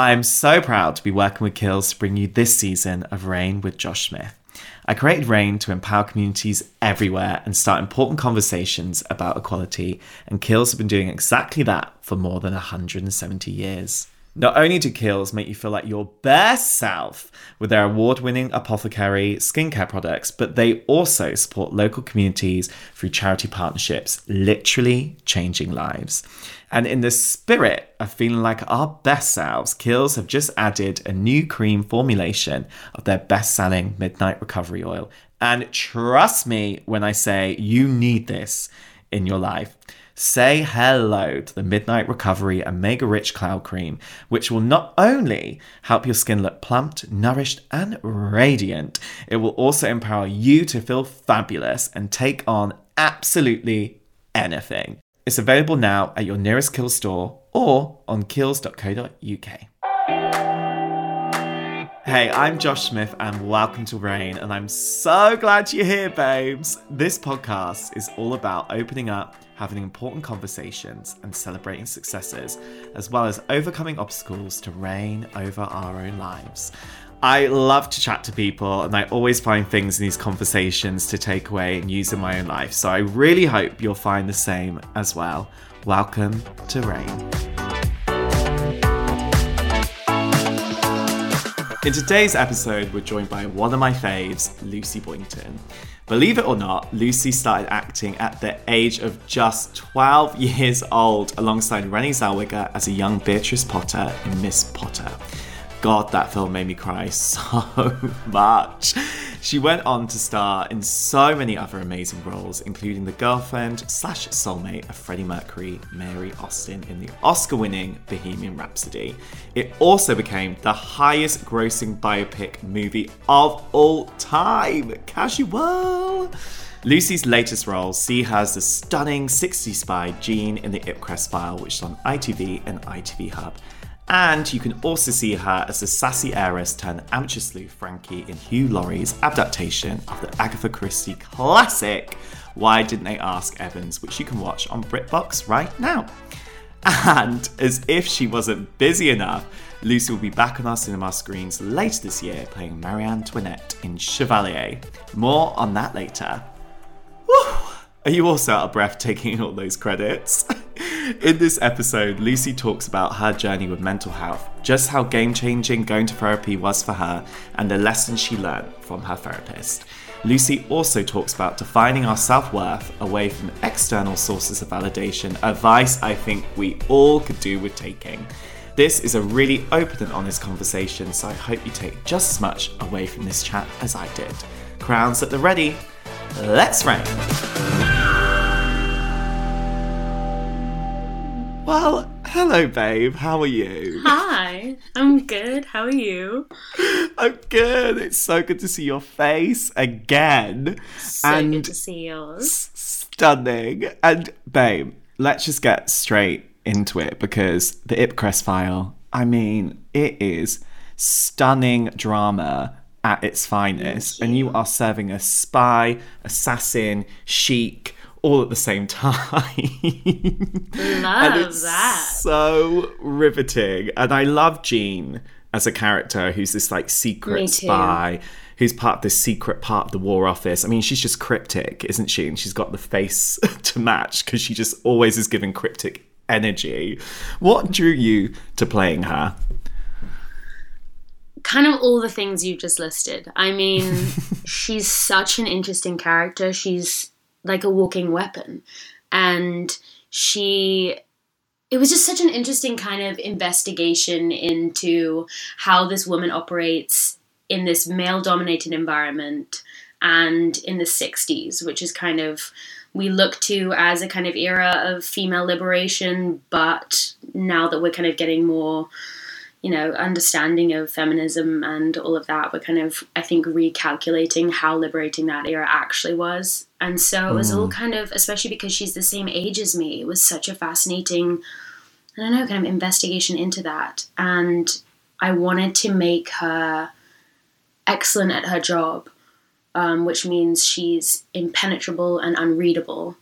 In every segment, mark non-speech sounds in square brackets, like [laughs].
I'm so proud to be working with Kiehl's to bring you this season of Reign with Josh Smith. I created Reign to empower communities everywhere and start important conversations about equality, and Kiehl's have been doing exactly that for more than 170 years. Not only do Kiehl's make you feel like your best self with their award winning apothecary skincare products, but they also support local communities through charity partnerships, literally changing lives. And in the spirit of feeling like our best selves, Kiehl's have just added a new cream formulation of their best selling Midnight Recovery Oil. And trust me when I say you need this in your life. Say hello to the Midnight Recovery Omega Rich Cloud Cream, which will not only help your skin look plumped, nourished, and radiant, it will also empower you to feel fabulous and take on absolutely anything. It's available now at your nearest Kiehl's store or on kiehls.co.uk. Hey, I'm Josh Smith and welcome to Reign, and I'm so glad you're here, babes. This podcast is all about opening up, having important conversations, and celebrating successes, as well as overcoming obstacles to reign over our own lives. I love to chat to people, and I always find things in these conversations to take away and use in my own life. So I really hope you'll find the same as well. Welcome to Reign. In today's episode, we're joined by one of my faves, Lucy Boynton. Believe it or not, Lucy started acting at the age of just 12 years old alongside Renée Zellweger as a young Beatrix Potter in Miss Potter. God, that film made me cry [laughs] so much. She went on to star in so many other amazing roles, including the girlfriend slash soulmate of Freddie Mercury, Mary Austin, in the Oscar winning Bohemian Rhapsody. It also became the highest grossing biopic movie of all time. Casual. Lucy's latest role see her as the stunning 60s spy Jean in the Ipcress file, which is on ITV and ITV Hub. And you can also see her as the sassy heiress turned amateur sleuth Frankie in Hugh Laurie's adaptation of the Agatha Christie classic Why Didn't They Ask Evans, which you can watch on BritBox right now. And as if she wasn't busy enough, Lucy will be back on our cinema screens later this year playing Marie Antoinette in Chevalier. More on that later. Are you also out of breath taking all those credits? [laughs] In this episode, Lucy talks about her journey with mental health, just how game changing going to therapy was for her, and the lessons she learned from her therapist. Lucy also talks about defining our self worth away from external sources of validation, advice I think we all could do with taking. This is a really open and honest conversation, so I hope you take just as much away from this chat as I did. Crowns at the ready, let's reign! Well, hello, babe. How are you? Hi, I'm good. How are you? I'm good. It's so good to see your face again. So and good to see yours. stunning. And, babe, let's just get straight into it because the Ipcress file, I mean, it is stunning drama at its finest. And you are serving a spy, assassin, chic, all at the same time. [laughs] Love that. so riveting. And I love Jean as a character who's this like secret spy who's part of this secret part of the war office. I mean, she's just cryptic, isn't she? And she's got the face [laughs] to match because she just always is giving cryptic energy. What drew you to playing her? Kind of all the things you've just listed. I mean, [laughs] she's such an interesting character. She's like a walking weapon. And she. It was just such an interesting kind of investigation into how this woman operates in this male dominated environment and in the 60s, which is kind of we look to as a kind of era of female liberation, but now that we're kind of getting more, you know, understanding of feminism and all of that, we're kind of, I think, recalculating how liberating that era actually was. And so it was all kind of, especially because she's the same age as me, it was such a fascinating, I don't know, kind of investigation into that. And I wanted to make her excellent at her job um, which means she's impenetrable and unreadable,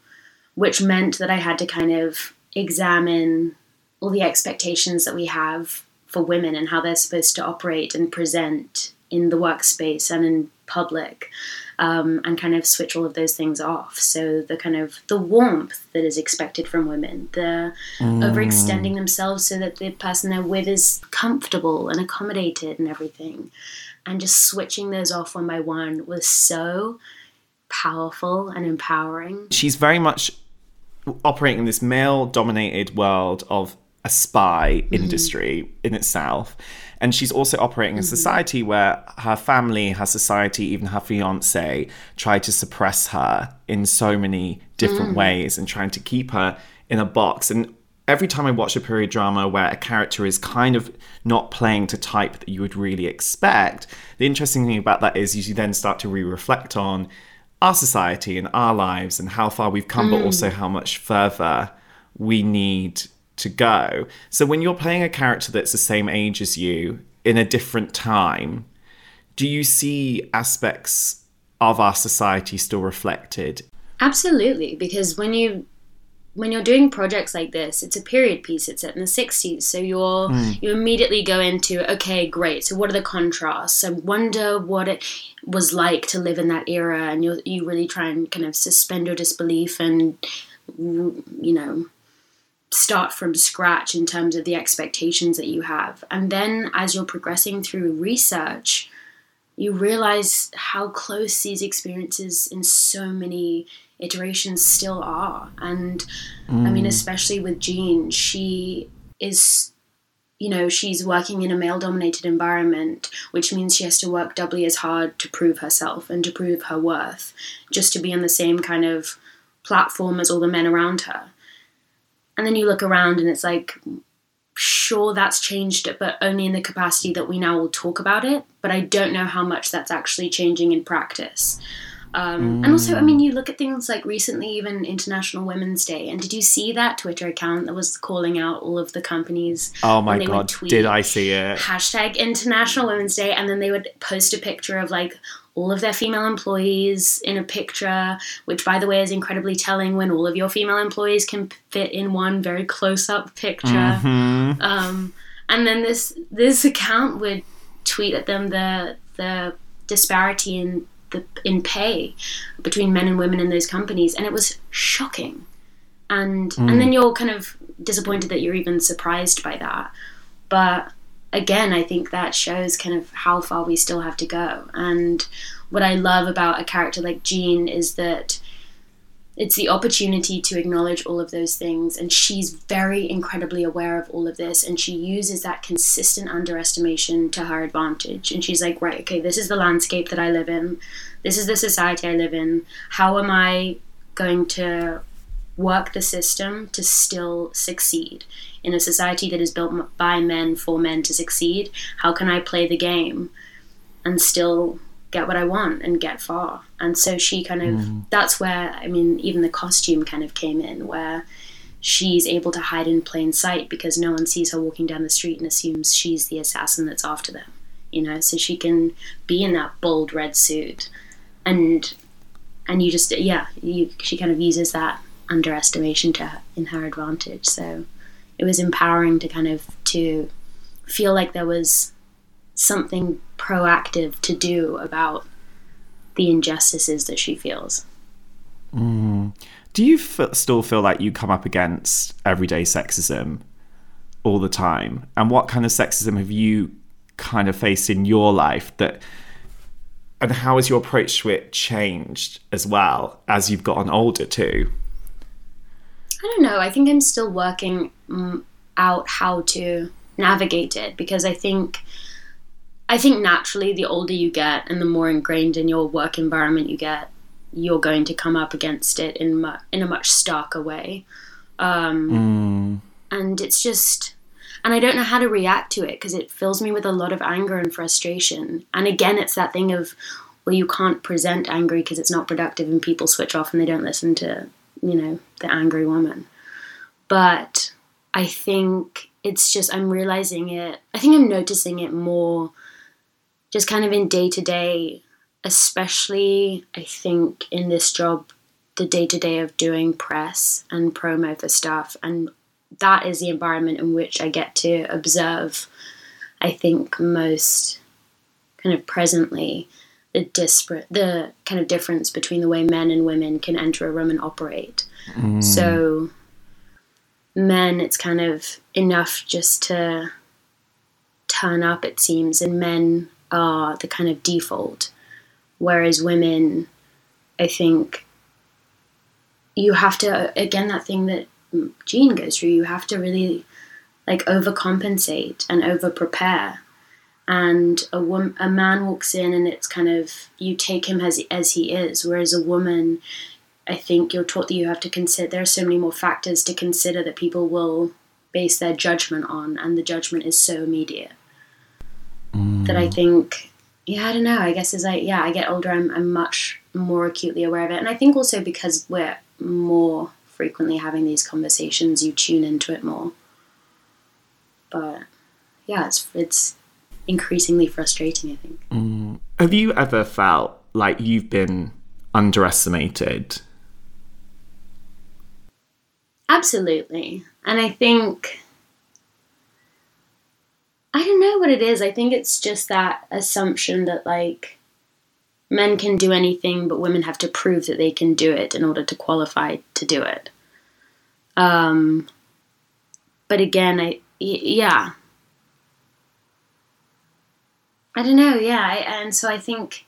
which meant that I had to kind of examine all the expectations that we have for women and how they're supposed to operate and present in the workspace and in public um, and kind of switch all of those things off. So the kind of the warmth that is expected from women the mm. overextending themselves so that the person they're with is comfortable and accommodated and everything. And just switching those off one by one was so powerful and empowering. She's very much operating in this male dominated world of a spy mm-hmm. industry in itself. And she's also operating in a mm-hmm. society where her family, her society, even her fiance try to suppress her in so many different mm. ways and trying to keep her in a box. And every time I watch a period drama where a character is kind of not playing to type that you would really expect, the interesting thing about that is you then start to re reflect on our society and our lives and how far we've come, mm. but also how much further we need to go. So when you're playing a character that's the same age as you in a different time, do you see aspects of our society still reflected? Absolutely, because when you when you're doing projects like this, it's a period piece. It's set in the 60s, so you're mm. you immediately go into okay, great. So what are the contrasts? I wonder what it was like to live in that era, and you you really try and kind of suspend your disbelief and you know start from scratch in terms of the expectations that you have. And then as you're progressing through research, you realize how close these experiences in so many iterations still are. And mm. I mean, mm. especially with Jean, she is. You know, she's working in a male dominated environment, which means she has to work doubly as hard to prove herself and to prove her worth, just to be on the same kind of platform as all the men around her. And then you look around and it's like, sure, that's changed but only in the capacity that we now will talk about it. But I don't know how much that's actually changing in practice. Um, mm. And also, I mean, you look at things like recently, even International Women's Day, and did you see that Twitter account that was calling out all of the companies? Oh my god, did I see it? Hashtag International Women's Day, and then they would post a picture of like all of their female employees in a picture, which, by the way, is incredibly telling when all of your female employees can fit in one very close up picture. Mm-hmm. Um, and then this this account would tweet at them the the disparity in the in pay between men and women in those companies, and it was shocking. And mm. and then you're kind of disappointed that you're even surprised by that, but again, I think that shows kind of how far we still have to go. And what I love about a character like Jean is that it's the opportunity to acknowledge all of those things. And she's very incredibly aware of all of this. And she uses that consistent underestimation to her advantage. And she's like, right, okay, this is the landscape that I live in. This is the society I live in. How am I going to work the system to still succeed in a society that is built by men for men to succeed how can i play the game and still get what i want and get far and so she kind of mm. that's where i mean even the costume kind of came in where she's able to hide in plain sight because no one sees her walking down the street and assumes she's the assassin that's after them you know so she can be in that bold red suit and and you just yeah you she kind of uses that underestimation to her, in her advantage. So it was empowering to kind of to feel like there was something proactive to do about the injustices that she feels. Mm. Do you f- still feel like you come up against everyday sexism all the time? And what kind of sexism have you kind of faced in your life that and how has your approach to it changed as well as you've gotten older too? I don't know. I think I'm still working out how to navigate it because I think I think naturally the older you get and the more ingrained in your work environment you get, you're going to come up against it in mu- in a much starker way. Um, mm. And it's just, and I don't know how to react to it because it fills me with a lot of anger and frustration. And again, it's that thing of, well, you can't present angry because it's not productive and people switch off and they don't listen to you know, the angry woman. But I think it's just, I'm realizing it, I think I'm noticing it more just kind of in day to day, especially I think in this job, the day to day of doing press and promo for stuff. And that is the environment in which I get to observe I think most kind of presently the disparate the kind of difference between the way men and women can enter a room and operate. Mm. So men it's kind of enough just to turn up it seems and men are the kind of default. Whereas women I think you have to again that thing that Jean goes through you have to really like overcompensate and over prepare and a woman, a man walks in and it's kind of you take him as as he is. Whereas a woman i think you're taught that you have to consider there are so many more factors to consider that people will base their judgment on and the judgment is so immediate mm. that i think yeah i don't know i guess as i yeah i get older I'm, I'm much more acutely aware of it and i think also because we're more frequently having these conversations you tune into it more but yeah it's it's increasingly frustrating, I think. Mm. Have you ever felt like you've been underestimated? Absolutely. And I think I don't know what it is. I think it's just that assumption that like men can do anything but women have to prove that they can do it in order to qualify to do it. Um but again, I yeah, I don't know, yeah. I, and so I think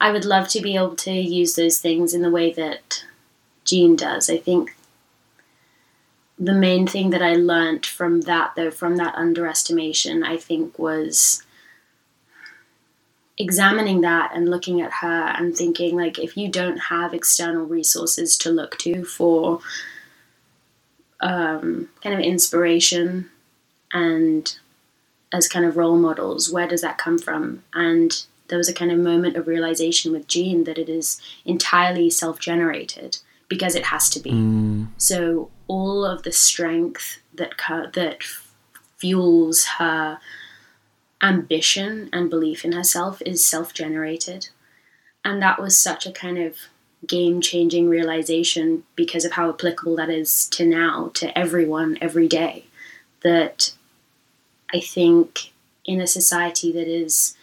I would love to be able to use those things in the way that Jean does. I think the main thing that I learned from that, though, from that underestimation, I think was examining that and looking at her and thinking, like, if you don't have external resources to look to for um, kind of inspiration and as kind of role models, where does that come from? And there was a kind of moment of realization with Jean that it is entirely self generated because it has to be. Mm. So all of the strength that that fuels her ambition and belief in herself is self generated. And that was such a kind of game changing realization because of how applicable that is to now, to everyone, every day. That I think in a society that is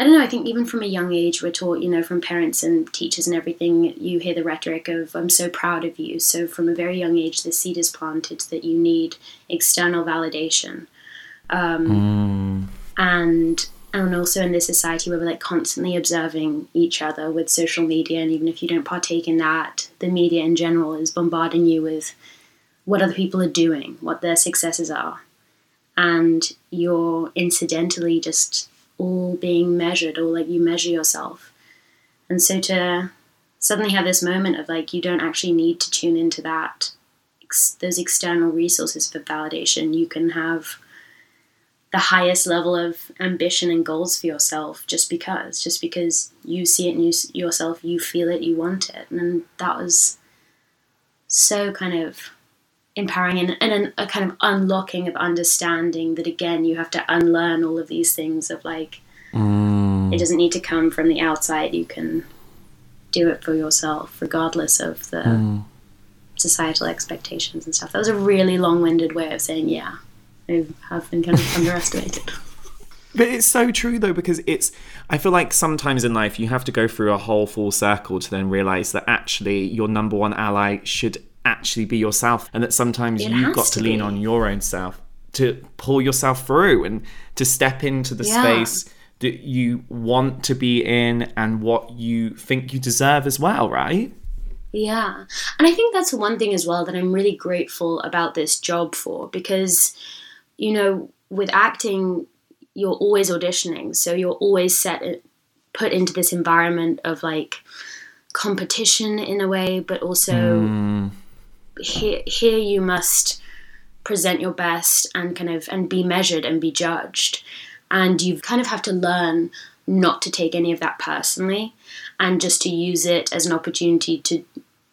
I don't know, I think even from a young age we're taught, you know, from parents and teachers and everything, you hear the rhetoric of I'm so proud of you. So from a very young age the seed is planted that you need external validation. Um, mm. and and also in this society where we're like constantly observing each other with social media and even if you don't partake in that, the media in general is bombarding you with what other people are doing, what their successes are and you're incidentally just all being measured or like you measure yourself. And so to suddenly have this moment of like you don't actually need to tune into that those external resources for validation. You can have the highest level of ambition and goals for yourself just because, just because you see it in you, yourself, you feel it, you want it. And that was so kind of empowering and, and a kind of unlocking of understanding that again you have to unlearn all of these things of like mm. it doesn't need to come from the outside you can do it for yourself regardless of the mm. societal expectations and stuff that was a really long-winded way of saying yeah i have been kind of [laughs] underestimated But it's so true though, because it's, I feel like sometimes in life you have to go through a whole full circle to then realize that actually your number one ally should actually be yourself and that sometimes it you've got to, to lean on your own self to pull yourself through and to step into the yeah. space that you want to be in and what you think you deserve as well, right? Yeah. And I think that's one thing as well that I'm really grateful about this job for because, you know, with acting, you're always auditioning. So you're always set, put into this environment of like competition in a way, but also mm here, here you must present your best and kind of and be measured and be judged. And you kind of have to learn not to take any of that personally and just to use it as an opportunity to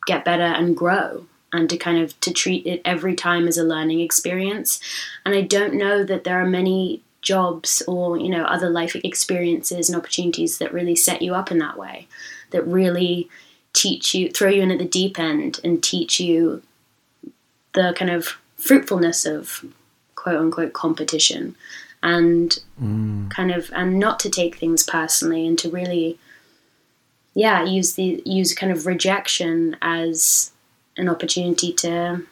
get better and grow and to kind of to treat it every time as a learning experience. And i don't know that there are many jobs or you know other life experiences and opportunities that really set you up in that way that really teach you throw you in at the deep end and teach you the kind of fruitfulness of quote unquote competition and Mm. kind of and not to take things personally and to really yeah use the use kind of rejection as an opportunity to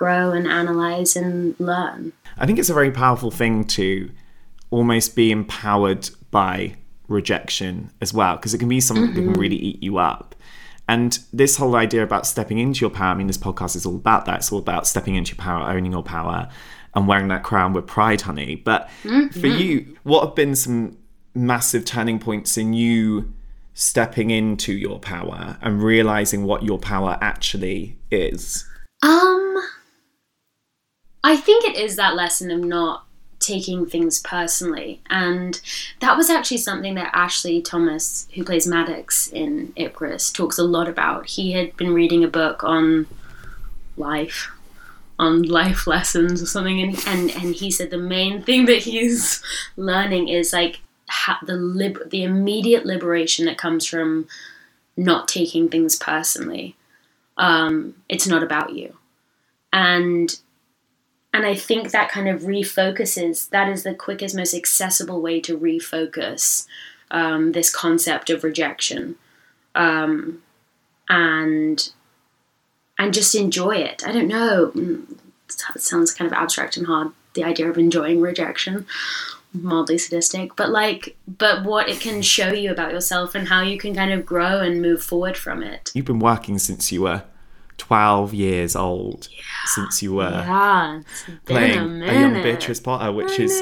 grow and analyze and learn I think it's a very powerful thing to almost be empowered by rejection as well, because it can be something that can really eat you up. And this whole idea about stepping into your power, I mean, this podcast is all about that. It's all about stepping into your power, owning your power, and wearing that crown with pride, honey. But for you, what have been some massive turning points in you stepping into your power and realizing what your power actually is? Um, I think it is that lesson of not taking things personally, and that was actually something that Ashley Thomas, who plays Maddox in Ipcress, talks a lot about. He had been reading a book on life, on life lessons or something, and and, and he said the main thing that he's learning is like the lib- the immediate liberation that comes from not taking things personally. Um, it's not about you and and I think that kind of refocuses. That is the quickest, most accessible way to refocus um, this concept of rejection, um, and and just enjoy it. I don't know. Mm, It sounds kind of abstract and hard. The idea of enjoying rejection, mildly sadistic, but like, but what it can show you about yourself and how you can kind of grow and move forward from it. You've been working since you were 12 years old, since you were Yeah, playing a a, young Beatrix Potter, which I is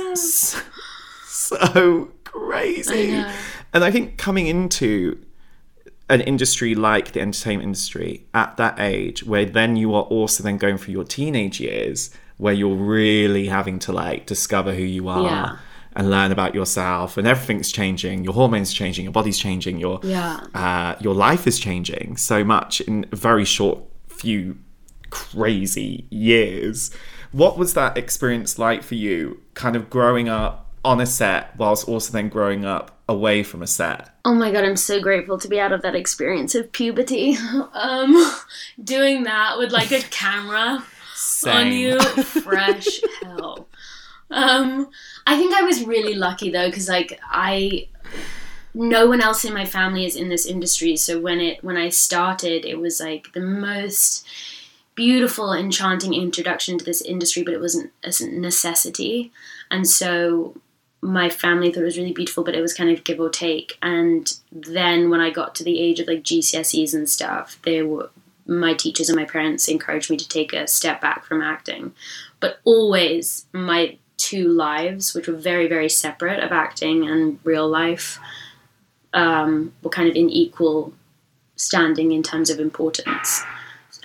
so, so crazy. I. And I think coming into an industry like the entertainment industry at that age, where then you are also then going through your teenage years, where you're really having to like discover who you are. Yeah. And learn about yourself, and everything's changing. Your hormones changing, your body's changing, your Yeah. uh, your life is changing so much in a very short few crazy years. What was that experience like for you, kind of growing up on a set whilst also then growing up away from a set? Oh my god, I'm so grateful to be out of that experience of puberty. [laughs] Um, doing that with like a camera on you, fresh [laughs] hell. Um, I think I was really lucky though, because like I, no one else in my family is in this industry. So when it when I started, it was like the most beautiful, enchanting introduction to this industry, but it wasn't a necessity, and so my family thought it was really beautiful, but it was kind of give or take. And then when I got to the age of like GCSEs and stuff, they were my teachers and my parents encouraged me to take a step back from acting. But always my two lives, which were very, very separate of acting and real life, um, were kind of in equal standing in terms of importance.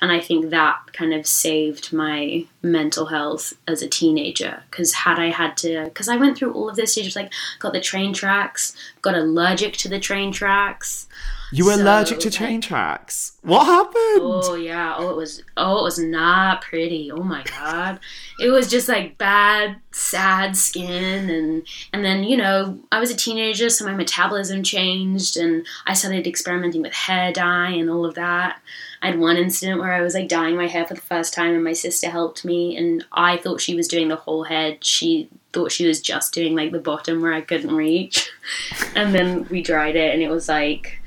And I think that kind of saved my mental health as a teenager. Because had I had to, because I went through all of this stages, like got the train tracks, got allergic to the train tracks. You were So, allergic to train tracks. What happened? Oh yeah. Oh, it was. Oh, it was not pretty. Oh my god. It was just like bad, sad skin, and and then you know I was a teenager, so my metabolism changed, and I started experimenting with hair dye and all of that. I had one incident where I was like dyeing my hair for the first time, and my sister helped me, and I thought she was doing the whole head. She thought she was just doing like the bottom where I couldn't reach, [laughs] and then we dried it, and it was like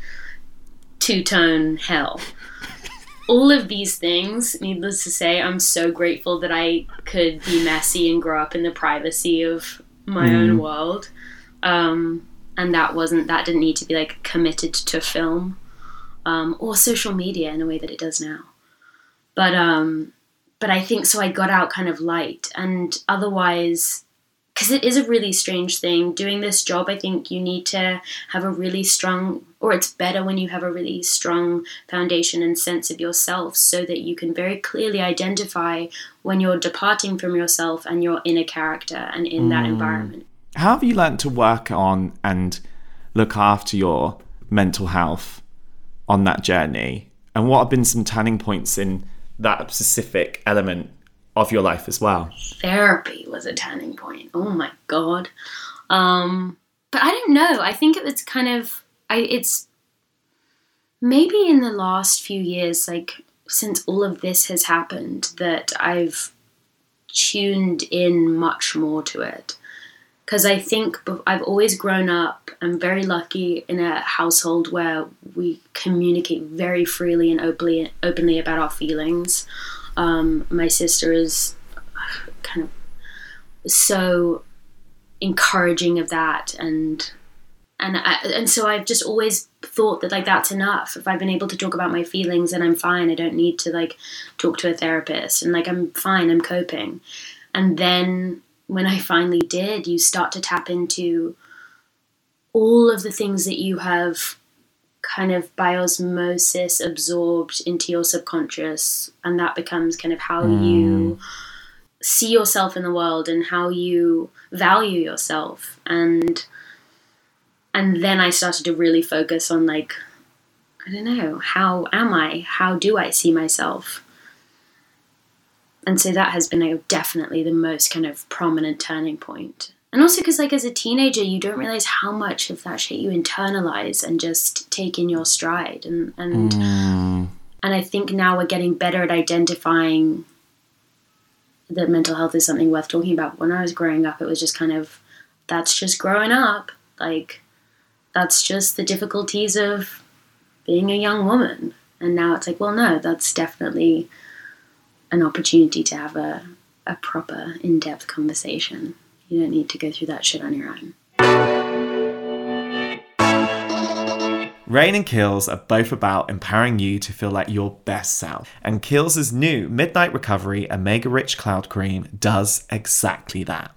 two tone hell. All of these things, needless to say, I'm so grateful that I could be messy and grow up in the privacy of my own world. Um, and that wasn't, that didn't need to be like committed to film um, or social media in a way that it does now. But, um, but I think so I got out kind of light. And otherwise, because it is a really strange thing. Doing this job i think you need to have a really strong or it's better when you have a really strong foundation and sense of yourself so that you can very clearly identify when you're departing from yourself and you're in a character and in that hmm. environment. How have you learnt to work on and look after your mental health on that journey? And what have been some turning points in that specific element of your life as well? therapy was a turning point oh my god um but i don't know i think it was kind of i it's maybe in the last few years like since all of this has happened that i've tuned in much more to it because I think I've always grown up. I'm very lucky in a household where we communicate very freely and openly openly about our feelings. Um, my sister is kind of so encouraging of that, and and I, and so I've just always thought that like that's enough. If I've been able to talk about my feelings, and I'm fine. I don't need to like talk to a therapist, and like I'm fine. I'm coping, and then when I finally did, you start to tap into all of the things that you have kind of by osmosis absorbed into your subconscious, and that becomes kind of how mm. you see yourself in the world and how you value yourself and and then I started to really focus on like I don't know, how am I? How do I see myself? and so that has been a, definitely the most kind of prominent turning point and also because like as a teenager you don't realize how much of that shit you internalize and just take in your stride and and mm. and i think now we're getting better at identifying that mental health is something worth talking about when i was growing up it was just kind of that's just growing up like that's just the difficulties of being a young woman and now it's like well no that's definitely an opportunity to have a, a proper, in depth conversation. You don't need to go through that shit on your own. Reign and Kiehl's are both about empowering you to feel like your best self. And Kiehl's new Midnight Recovery Omega Rich Cloud Cream does exactly that.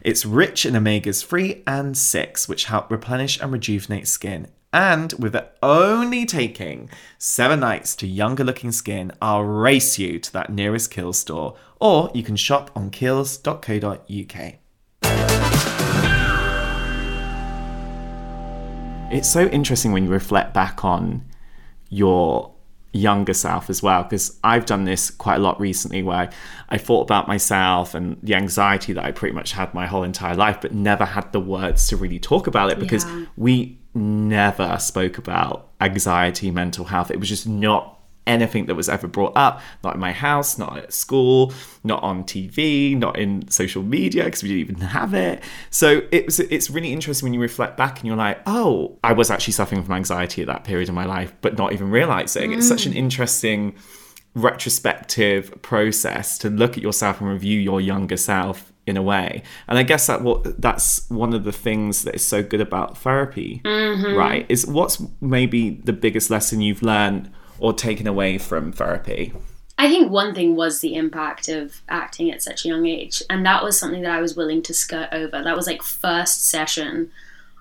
It's rich in omegas 3 and 6, which help replenish and rejuvenate skin and with it only taking seven nights to younger looking skin, I'll race you to that nearest Kiehl's store, or you can shop on kiehl's.co.uk. It's so interesting when you reflect back on your younger self as well because I've done this quite a lot recently where I thought about myself and the anxiety that I pretty much had my whole entire life but never had the words to really talk about it because yeah. we never spoke about anxiety, mental health. It was just not anything that was ever brought up, not in my house, not at school, not on TV, not in social media because we didn't even have it. So it was it's really interesting when you reflect back and you're like, oh, I was actually suffering from anxiety at that period of my life, but not even realizing. Mm. It's such an mm. interesting retrospective process to look at yourself and review your younger self in a way and i guess that what that's one of the things that is so good about therapy mm-hmm. right is what's maybe the biggest lesson you've learned or taken away from therapy i think one thing was the impact of acting at such a young age and that was something that i was willing to skirt over that was like first session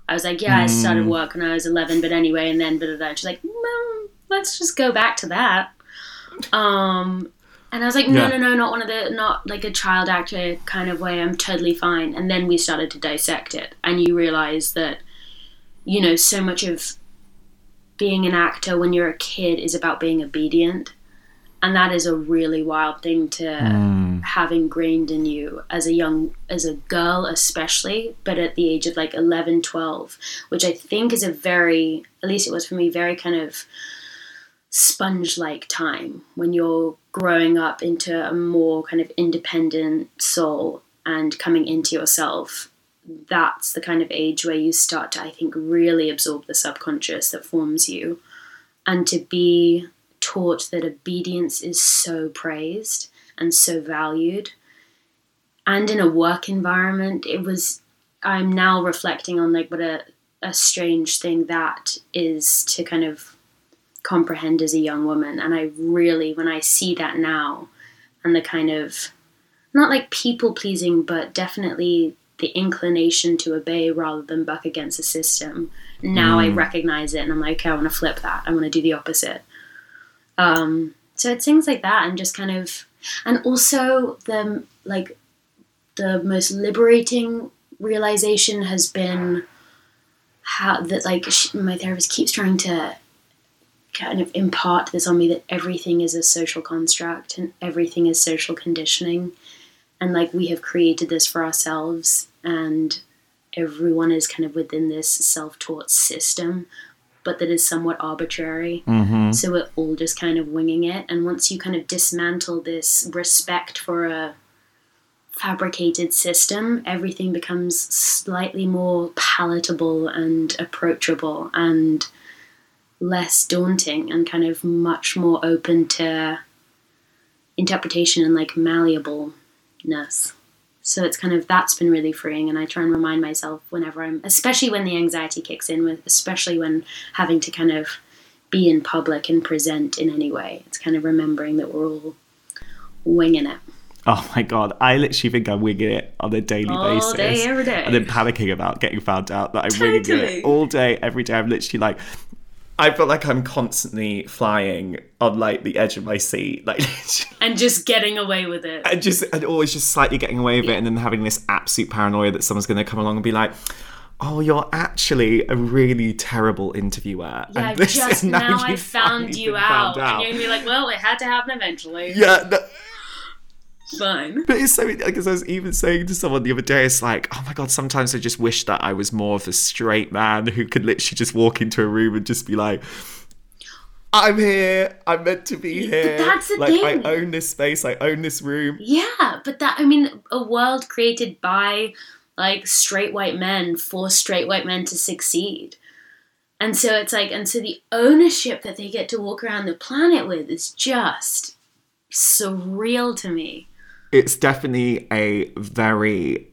i was like yeah mm. i started mm. work when i was 11 but anyway and then but she's like well, let's just go back to that um and I was like, no, yeah. no, no, not one of the, not like a child actor kind of way. I'm totally fine. And then we started to dissect it, and you realize that, you know, so much of being an actor when you're a kid is about being obedient, and that is a really wild thing to mm. have ingrained in you as a young, as a girl especially, but at the age of like 11, 12, which I think is a very, at least it was for me, very kind of sponge like time when you're growing up into a more kind of independent soul and coming into yourself. That's the kind of age where you start to, I think, really absorb the subconscious that forms you. And to be taught that obedience is so praised and so valued. And in a work environment, it was, I'm now reflecting on like what a, a strange thing that is to kind of comprehend as a young woman. And I really, when I see that now, and the kind of not like people pleasing, but definitely the inclination to obey rather than buck against the system. Now mm. I recognize it and I'm like, okay, I want to flip that. I want to do the opposite. Um, so it's things like that and just kind of, and also the like the most liberating realization has been how that like she, my therapist keeps trying to kind of impart this on me that everything is a social construct and everything is social conditioning and like we have created this for ourselves and everyone is kind of within this self-taught system but that is somewhat arbitrary. Mm-hmm. so we're all just kind of winging it. And once you kind of dismantle this respect for a fabricated system, everything becomes slightly more palatable and approachable and less daunting and kind of much more open to interpretation and like malleableness. So it's kind of that's been really freeing, and I try and remind myself whenever I'm, especially when the anxiety kicks in, with especially when having to kind of be in public and present in any way. It's kind of remembering that we're all winging it. Oh my god, I literally think I'm winging it on a daily All basis. day, every day. And then panicking about getting found out that I'm winging Totally. it all day, every day. I'm literally like, I feel like I'm constantly flying on like the edge of my seat, like, [laughs] And just getting away with it. and just and always just slightly getting away with it, and then having this absolute paranoia that someone's going to come along and be like. Oh, you're actually a really terrible interviewer. Yeah, and this just [laughs] is now, I found you out. found And you're gonna be like, well, it had to happen eventually. Yeah, Fine. But it's so because I was even saying to someone the other day, it's like, oh my god, sometimes I just wish that I was more of a straight man who could literally just walk into a room and just be like, I'm here, I'm meant to be here. that's the like thing. I own this space, I own this room. Yeah, but that I mean, a world created by like straight white men for straight white men to succeed. And so it's like, and so the ownership that they get to walk around the planet with is just surreal to me. It's definitely a very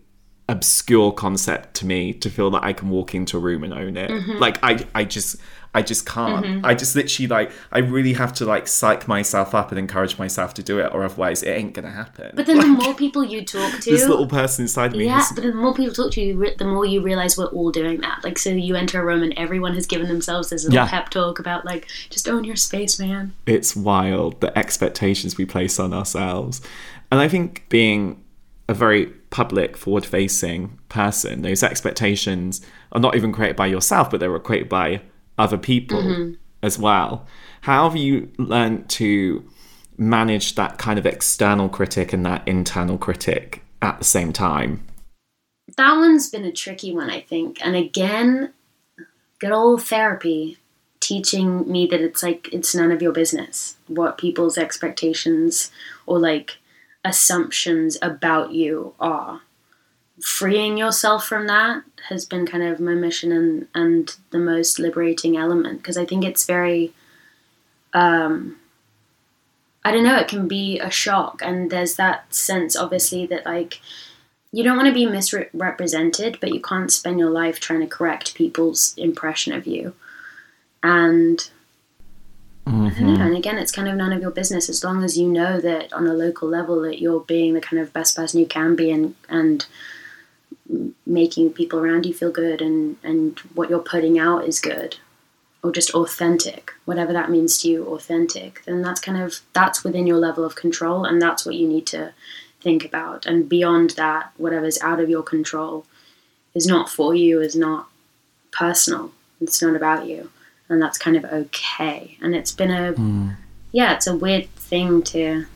obscure concept to me to feel that I can walk into a room and own it. Mm-hmm. Like I I just I just can't. I just literally like I really have to like psych myself up and encourage myself to do it or otherwise it ain't gonna happen. But then the more people you talk [laughs] to, this little person inside me yeah, is but the more people talk to you, the more you realize we're all doing that. Like, so you enter a room and everyone has given themselves this little Yeah. pep talk about like, just own your space, man. it's wild the expectations we place on ourselves. And I think being a very public, forward facing person, those expectations are not even created by yourself, but they're created by other people mm-hmm. as well. How have you learned to manage that kind of external critic and that internal critic at the same time? That one's been a tricky one, I think. And again, good old therapy teaching me that it's like it's none of your business what people's expectations or like assumptions about you are. Freeing yourself from that has been kind of my mission and, and the most liberating element because I think it's very um I don't know, it can be a shock and there's that sense obviously that like you don't want to be misrepresented, but you can't spend your life trying to correct people's impression of you. And Mm-hmm. Know. And again, it's kind of none of your business as long as you know that on a local level that you're being the kind of best person you can be and and making people around you feel good and and what you're putting out is good or just authentic. Whatever that means to you authentic then that's kind of that's within your level of control and that's what you need to think about. And beyond that whatever's out of your control is not for you is not personal. It's not about you and that's kind of okay. And it's been a hmm. yeah it's a weird thing to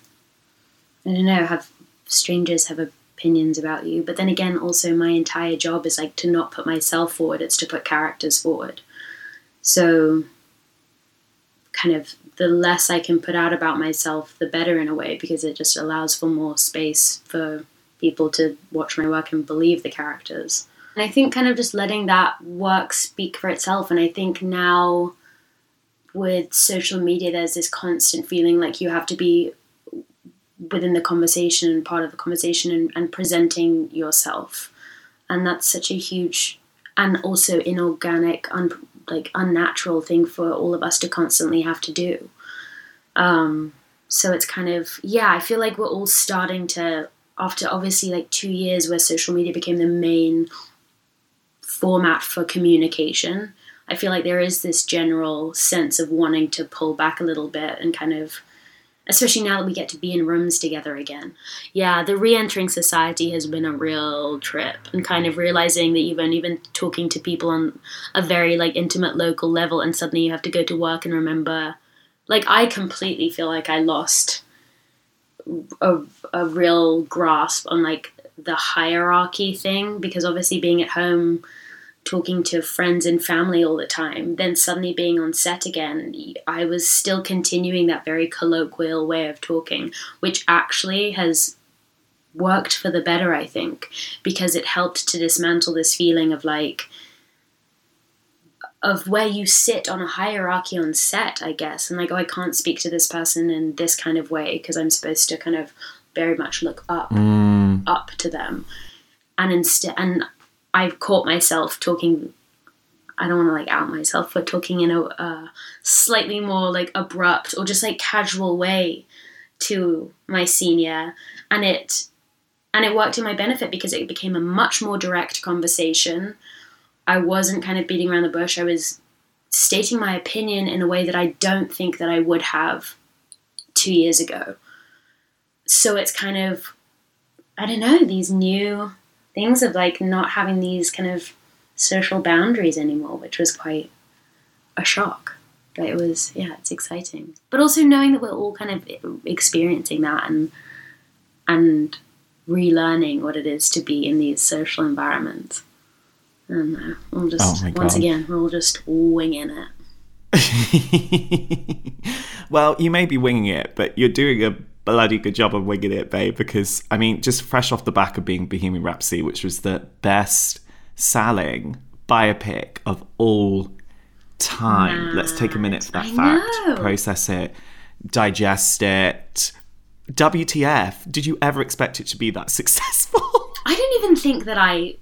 i don't know have strangers have opinions about you. But then again also my entire job is like to not put myself forward it's to put characters forward. So kind of the less i can put out about myself the better in a way because it just allows for more space for people to watch my work and believe the characters and I think kind of just letting that work speak for itself. And I think now with social media, there's this constant feeling like you have to be within the conversation and part of the conversation and, and presenting yourself. And that's such a huge and also inorganic, un, like unnatural thing for all of us to constantly have to do. Um, so it's kind of, yeah, I feel like we're all starting to, after obviously like two years where social media became the main format for communication. I feel like there is this general sense of wanting to pull back a little bit and kind of, especially now that we get to be in rooms together again. Yeah, the re entering society has been a real trip and kind of realizing that you've only been talking to people on a very like intimate local level and suddenly you have to go to work and remember. Like, I completely feel like I lost a, a real grasp on like the hierarchy thing because obviously being at home talking to friends and family all the time then suddenly being on set again i was still continuing that very colloquial way of talking which actually has worked for the better, I think, because it helped to dismantle this feeling of like, of where you sit on a hierarchy on set, I guess, and like, oh, I can't speak to this person in this kind of way because I'm supposed to kind of very much look up, Mm. up to them, and instead, and I've caught myself talking. I don't want to like out myself, but talking in a uh, slightly more like abrupt or just like casual way to my senior, and it and it worked in my benefit because it became a much more direct conversation. I wasn't kind of beating around the bush. I was stating my opinion in a way that I don't think that I would have two years ago. So it's kind of, I don't know, these new things of like not having these kind of social boundaries anymore, which was quite a shock. But it was, yeah, it's exciting. But also knowing that we're all kind of experiencing that and and relearning what it is to be in these social environments. And uh, we'll just Oh once God. again, we're all just winging it. [laughs] well, you may be winging it, but you're doing a bloody good job of winging it, babe. Because I mean, just fresh off the back of being Bohemian Rhapsody, which was the best selling biopic of all time. Let's take a minute for that I fact, know. process it, digest it. WTF? Did you ever expect it to be that [laughs] successful? I didn't even think that I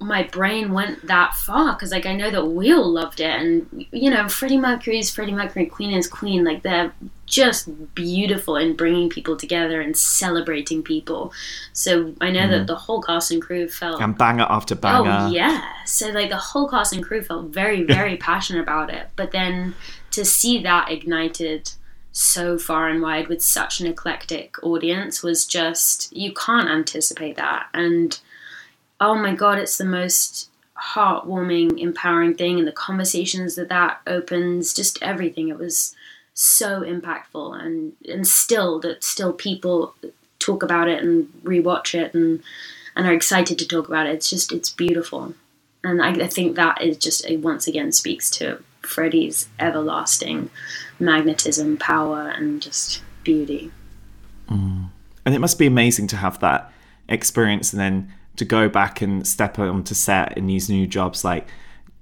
my brain went that far because like I know that we all loved it and you know Freddie Mercury is Freddie Mercury Queen is Queen like they're just beautiful in bringing people together and celebrating people so I know that mm-hmm. the whole cast and crew felt and banger after oh, banger. Oh yeah. So like the whole cast and crew felt very, very passionate about it. But then to see that ignited so far and wide with such an eclectic audience was just you can't anticipate that. And oh my god, it's the most heartwarming, empowering thing, and the conversations that that opens, just everything. It was so impactful, and and still that still people talk about it and rewatch it and and are excited to talk about it. It's just it's beautiful, and I, I think that is just once again speaks to Freddie's everlasting magnetism, power, and just beauty. Mm. And it must be amazing to have that experience and then to go back and step onto set in these new jobs. Like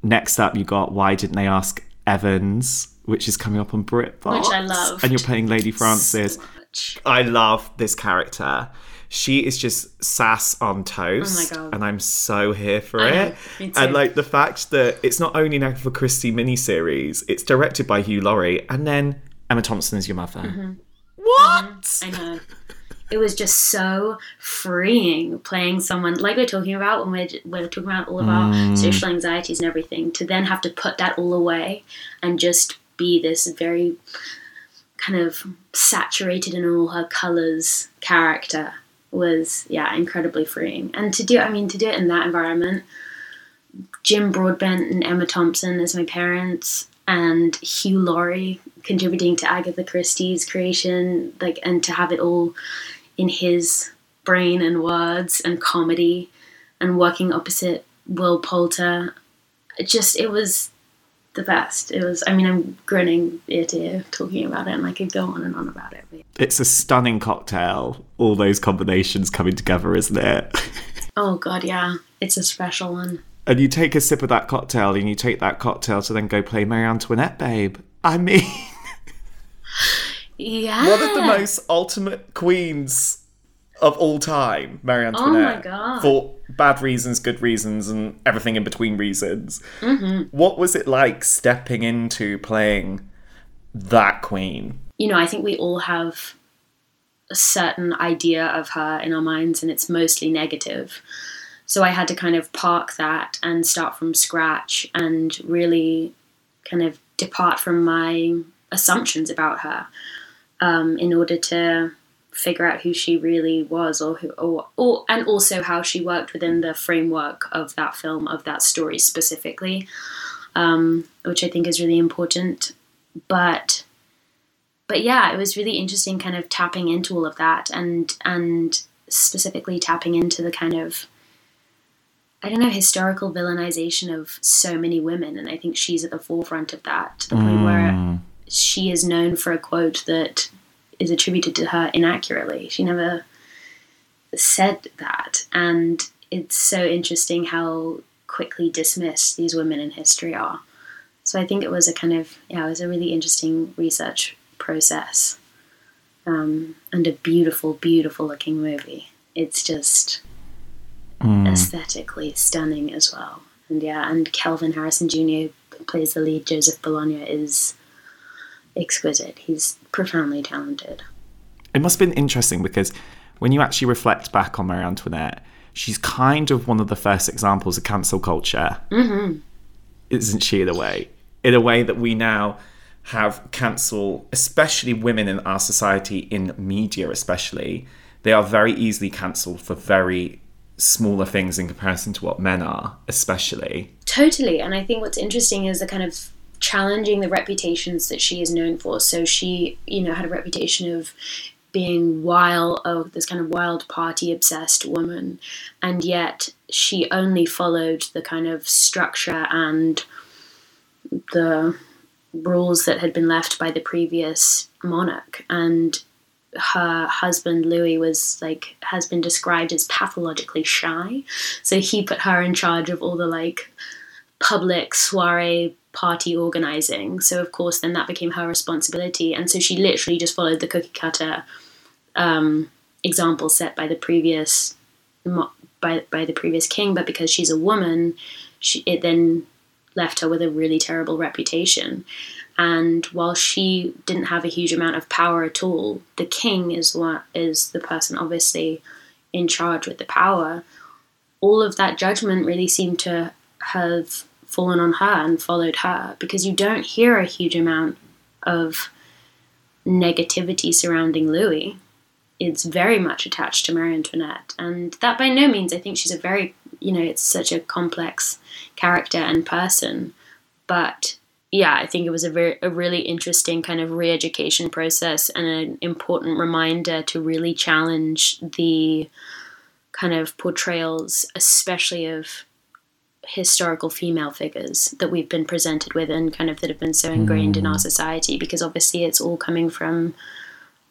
next up, you got Why Didn't They Ask Evans, which is coming up on BritBox. Which I loved. And you're playing Lady Frances. So. I love this character. She is just sass on toast. Oh my God. And I'm so here for I know, it. me too. And like the fact that it's not only an Agatha Christie miniseries, it's directed by Hugh Laurie, and then Emma Thompson is your mother. Mm-hmm. What? I know. It was just so freeing playing someone like we're talking about when we're, we're talking about all of our mm. social anxieties and everything to then have to put that all away and just be this very kind of saturated in all her colors character was yeah incredibly freeing. And to do I mean to do it in that environment Jim Broadbent and Emma Thompson as my parents, and Hugh Laurie contributing to Agatha Christie's creation, like, and to have it all in his brain and words and comedy, and working opposite Will Poulter. It just, it was the best. It was, I mean, I'm grinning ear to ear talking about it, and I could go on and on about it. But, It's a stunning cocktail. All those combinations coming together, isn't it? [laughs] oh, God, yeah. It's a special one. and you take a sip of that cocktail, and you take that cocktail to then go play Marie Antoinette, babe. I mean, [laughs] Yeah. one of the most ultimate queens of all time, Marie Antoinette. Oh God. For bad reasons, good reasons, and everything in between reasons. Mm-hmm. What was it like stepping into playing that queen? you know, I think we all have a certain idea of her in our minds, and it's mostly negative. So I had to kind of park that and start from scratch and really kind of depart from my assumptions about her um, in order to figure out who she really was or who or, or and also how she worked within the framework of that film of that story specifically um, which i think is really important. But but yeah, it was really interesting kind of tapping into all of that and and specifically tapping into the kind of I don't know, historical villainization of so many women. And I think she's at the forefront of that to the point where she is known for a quote that is attributed to her inaccurately. She never said that, and it's so interesting how quickly dismissed these women in history are. So I think it was a kind of yeah, it was a really interesting research process, um, and a beautiful, beautiful looking movie. It's just Mm. aesthetically stunning as well. And yeah, and Kelvin Harrison Jr. plays the lead, Joseph Bologne, is exquisite. He's profoundly talented. It must have been interesting because when you actually reflect back on Marie Antoinette, she's kind of one of the first examples of cancel culture, mm-hmm. isn't she? In a way, in a way that we now have cancel, especially women in our society, in media, especially, they are very easily cancelled for very smaller things in comparison to what men are, especially. Totally. And I think what's interesting is the kind of challenging the reputations that she is known for. So she, you know, had a reputation of being wild, oh, this kind of wild party obsessed woman. And yet she only followed the kind of structure and the rules that had been left by the previous monarch. And her husband Louis was like has been described as pathologically shy. So he put her in charge of all the like public soiree party organizing. So of course then that became her responsibility. And so she literally just followed the cookie cutter um, example set by the previous by by the previous king. But because she's a woman, she, it then left her with a really terrible reputation. And while she didn't have a huge amount of power at all, the king is what is the person obviously in charge with the power. All of that judgment really seemed to have fallen on her and followed her because you don't hear a huge amount of negativity surrounding Louis. It's very much attached to Marie Antoinette, and that by no means I think she's a very you know it's such a complex character and person, but yeah, I think it was a very a really interesting kind of re-education process and an important reminder to really challenge the kind of portrayals, especially of historical female figures that we've been presented with and kind of that have been so ingrained in our society because obviously it's all coming from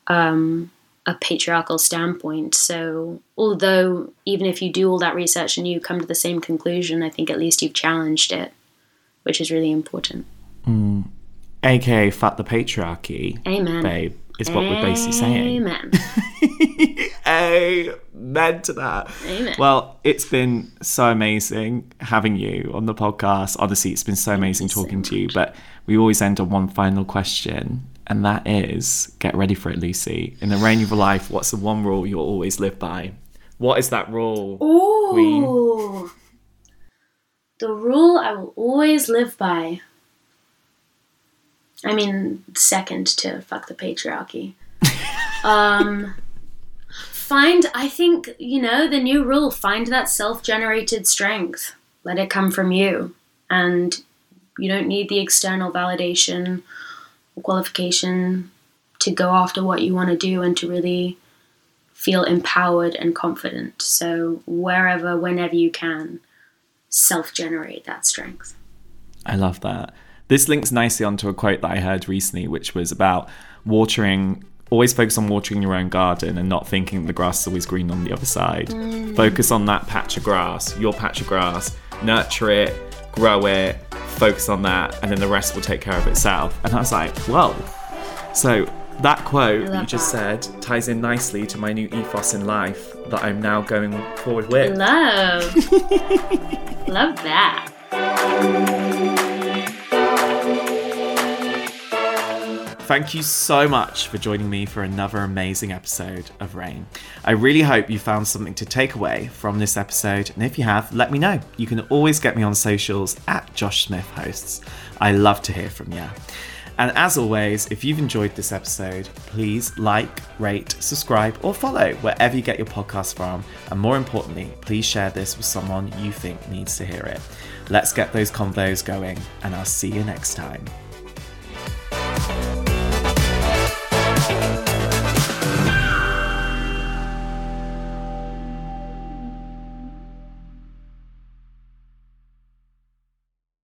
um, a patriarchal standpoint. So, although even if you do all that research and you come to the same conclusion, I think at least you've challenged it, which is really important. AKA fuck the patriarchy. Amen. Babe, is what we're basically saying. Amen. [laughs] Amen to that. Amen. Well, it's been so amazing having you on the podcast. Honestly, it's been so amazing you so talking to you. But we always end on one final question, and that is get ready for it, Lucy. In the reign of your life, what's the one rule you'll always live by? What is that rule? Ooh. The rule I will always live by. I mean, second to fuck the patriarchy. [laughs] um, find, I think, you know, the new rule find that self generated strength. Let it come from you. And you don't need the external validation or qualification to go after what you want to do and to really feel empowered and confident. So, wherever, whenever you can, self generate that strength. I love that. This links nicely onto a quote that I heard recently, which was about watering. Always focus on watering your own garden and not thinking the grass is always green on the other side. Mm. Focus on that patch of grass, your patch of grass, nurture it, grow it, focus on that, and then the rest will take care of itself. And I was like, whoa. So that quote that you just that. said ties in nicely to my new ethos in life that I'm now going forward with. Love. [laughs] Love that. Thank you so much for joining me for another amazing episode of Reign. I really hope you found something to take away from this episode, and if you have, let me know. You can always get me on socials at Josh Smith Hosts. I love to hear from you. And as always, if you've enjoyed this episode, please like, rate, subscribe, or follow wherever you get your podcast from. And more importantly, please share this with someone you think needs to hear it. Let's get those convos going, and I'll see you next time.